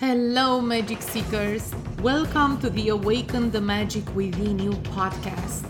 Hello, Magic Seekers. Welcome to the Awaken the Magic Within You podcast,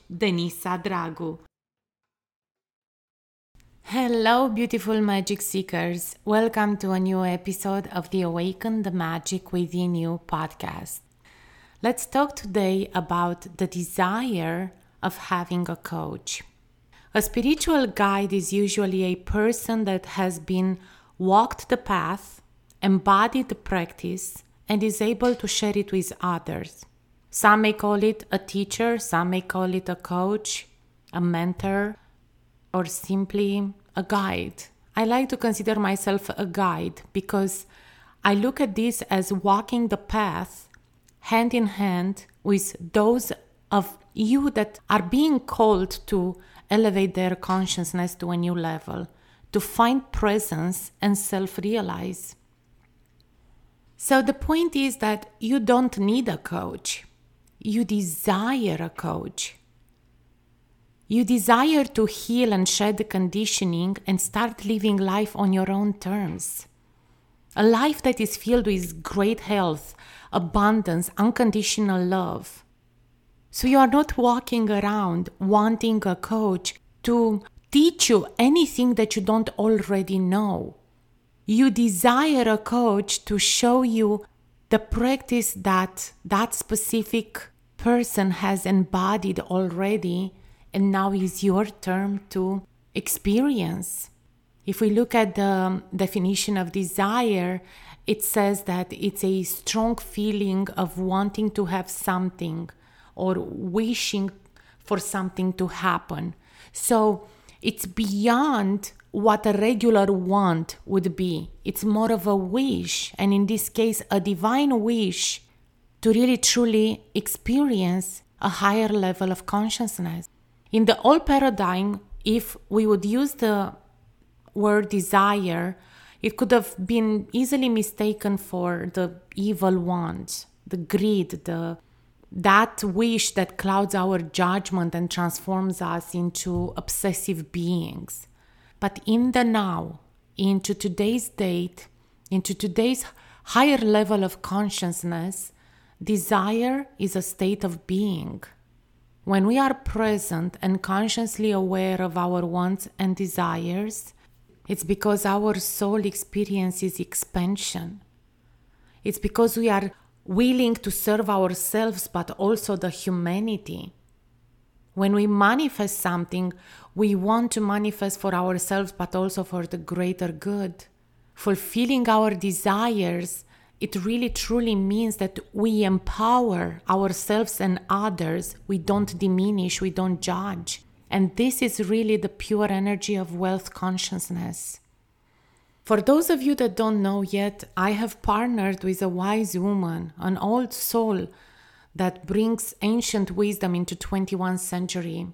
Denisa Dragu. Hello, beautiful magic seekers. Welcome to a new episode of the Awaken the Magic Within You podcast. Let's talk today about the desire of having a coach. A spiritual guide is usually a person that has been walked the path, embodied the practice, and is able to share it with others. Some may call it a teacher, some may call it a coach, a mentor, or simply a guide. I like to consider myself a guide because I look at this as walking the path hand in hand with those of you that are being called to elevate their consciousness to a new level, to find presence and self realize. So the point is that you don't need a coach, you desire a coach. You desire to heal and shed the conditioning and start living life on your own terms. A life that is filled with great health, abundance, unconditional love. So you are not walking around wanting a coach to teach you anything that you don't already know. You desire a coach to show you the practice that that specific person has embodied already and now is your turn to experience. If we look at the um, definition of desire, it says that it's a strong feeling of wanting to have something or wishing for something to happen. So it's beyond what a regular want would be. It's more of a wish, and in this case, a divine wish to really truly experience a higher level of consciousness. In the old paradigm, if we would use the word desire, it could have been easily mistaken for the evil want, the greed, the that wish that clouds our judgment and transforms us into obsessive beings. But in the now, into today's date, into today's higher level of consciousness, desire is a state of being. When we are present and consciously aware of our wants and desires, it's because our soul experiences expansion. It's because we are willing to serve ourselves but also the humanity. When we manifest something, we want to manifest for ourselves but also for the greater good. Fulfilling our desires, it really truly means that we empower ourselves and others. We don't diminish, we don't judge. And this is really the pure energy of wealth consciousness. For those of you that don't know yet, I have partnered with a wise woman, an old soul that brings ancient wisdom into 21st century.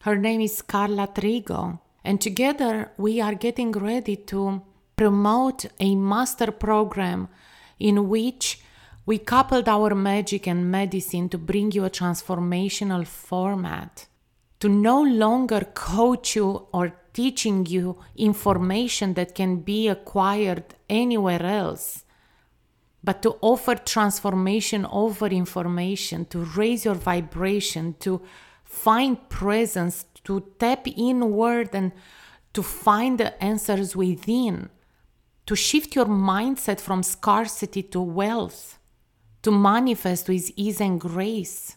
Her name is Carla Trigo, and together we are getting ready to promote a master program in which we coupled our magic and medicine to bring you a transformational format to no longer coach you or teaching you information that can be acquired anywhere else, but to offer transformation over information, to raise your vibration, to find presence, to tap inward and to find the answers within, to shift your mindset from scarcity to wealth, to manifest with ease and grace,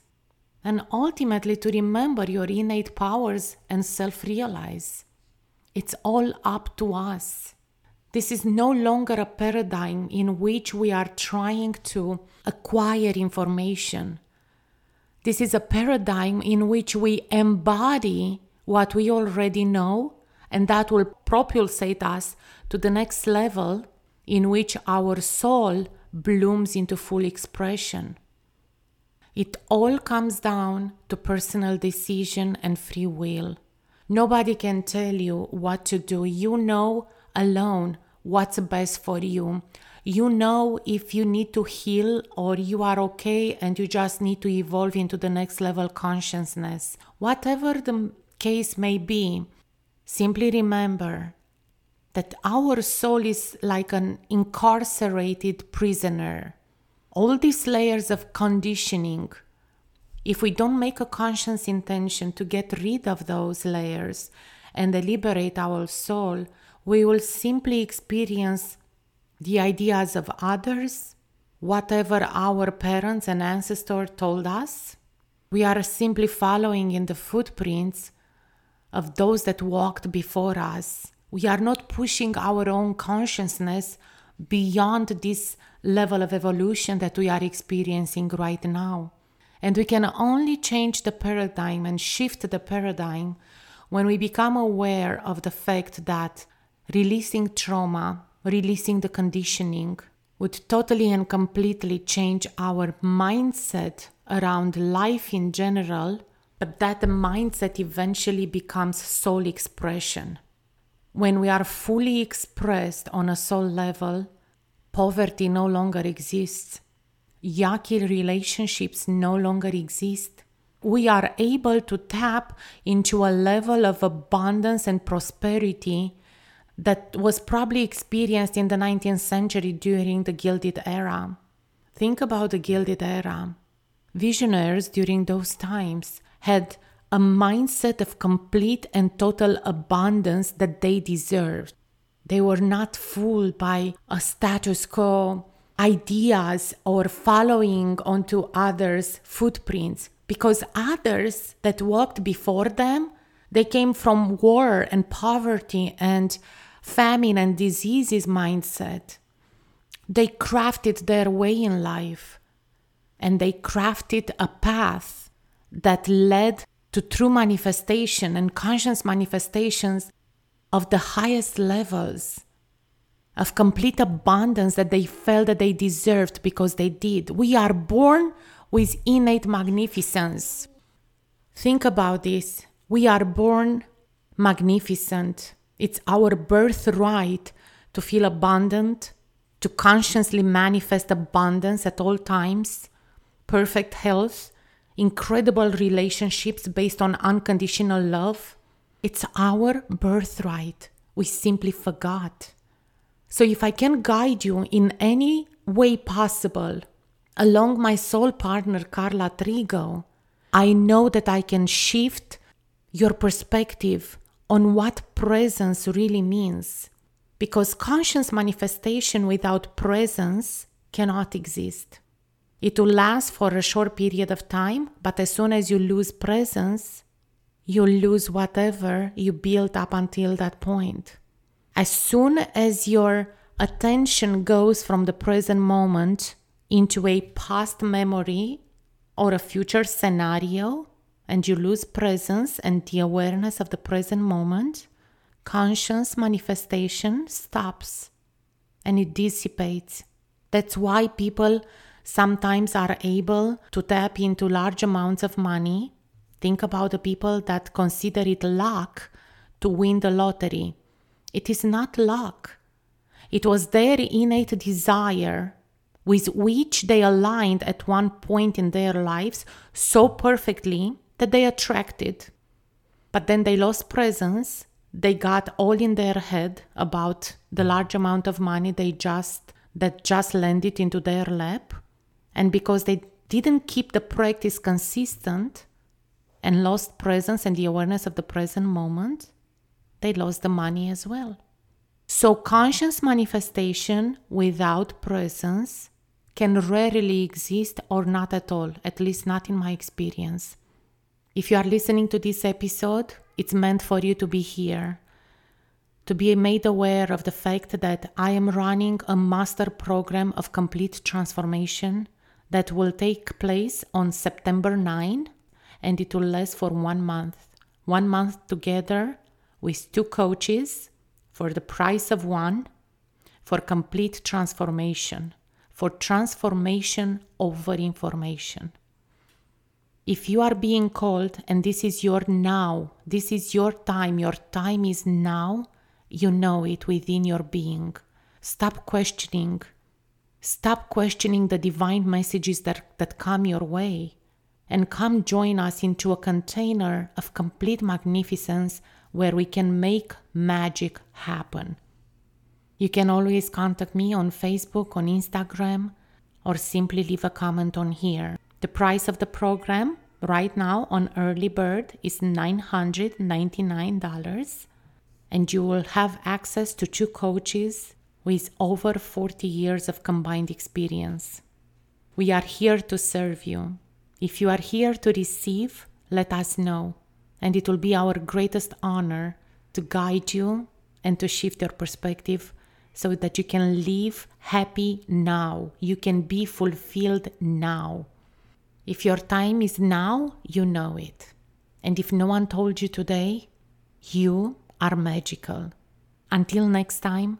and ultimately to remember your innate powers and self realize. It's all up to us. This is no longer a paradigm in which we are trying to acquire information. This is a paradigm in which we embody what we already know, and that will propulsate us to the next level in which our soul blooms into full expression. It all comes down to personal decision and free will. Nobody can tell you what to do. You know alone what's best for you. You know if you need to heal or you are okay and you just need to evolve into the next level consciousness. Whatever the case may be, simply remember that our soul is like an incarcerated prisoner. All these layers of conditioning, if we don't make a conscious intention to get rid of those layers and liberate our soul, we will simply experience the ideas of others, whatever our parents and ancestors told us. We are simply following in the footprints of those that walked before us. We are not pushing our own consciousness beyond this level of evolution that we are experiencing right now. And we can only change the paradigm and shift the paradigm when we become aware of the fact that releasing trauma, releasing the conditioning, would totally and completely change our mindset around life in general, but that the mindset eventually becomes soul expression. When we are fully expressed on a soul level, poverty no longer exists. Yucky relationships no longer exist. We are able to tap into a level of abundance and prosperity that was probably experienced in the 19th century during the Gilded Era. Think about the Gilded Era. Visionaries during those times had a mindset of complete and total abundance that they deserved. They were not fooled by a status quo ideas or following onto others' footprints because others that walked before them they came from war and poverty and famine and diseases mindset. They crafted their way in life and they crafted a path that led to true manifestation and conscious manifestations of the highest levels of complete abundance that they felt that they deserved because they did. We are born with innate magnificence. Think about this. We are born magnificent. It's our birthright to feel abundant, to consciously manifest abundance at all times, perfect health, incredible relationships based on unconditional love. It's our birthright. We simply forgot. So, if I can guide you in any way possible along my soul partner, Carla Trigo, I know that I can shift your perspective on what presence really means. Because conscious manifestation without presence cannot exist. It will last for a short period of time, but as soon as you lose presence, you lose whatever you built up until that point. As soon as your attention goes from the present moment into a past memory or a future scenario, and you lose presence and the awareness of the present moment, conscious manifestation stops and it dissipates. That's why people sometimes are able to tap into large amounts of money. Think about the people that consider it luck to win the lottery. It is not luck. It was their innate desire with which they aligned at one point in their lives so perfectly that they attracted. But then they lost presence. They got all in their head about the large amount of money they just that just landed into their lap. And because they didn't keep the practice consistent and lost presence and the awareness of the present moment, they lost the money as well. So, conscious manifestation without presence can rarely exist or not at all, at least not in my experience. If you are listening to this episode, it's meant for you to be here, to be made aware of the fact that I am running a master program of complete transformation that will take place on September 9 and it will last for one month. One month together with two coaches for the price of one for complete transformation for transformation over information. If you are being called and this is your now, this is your time, your time is now, you know it within your being. Stop questioning. Stop questioning the divine messages that, that come your way and come join us into a container of complete magnificence where we can make magic happen. You can always contact me on Facebook, on Instagram, or simply leave a comment on here. The price of the program right now on early bird is $999 and you will have access to two coaches with over 40 years of combined experience. We are here to serve you. If you are here to receive, let us know, and it will be our greatest honor to guide you and to shift your perspective so that you can live happy now. You can be fulfilled now. If your time is now, you know it. And if no one told you today, you are magical. Until next time,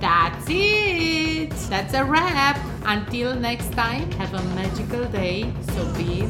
That's it! That's a wrap! Until next time, have a magical day. So be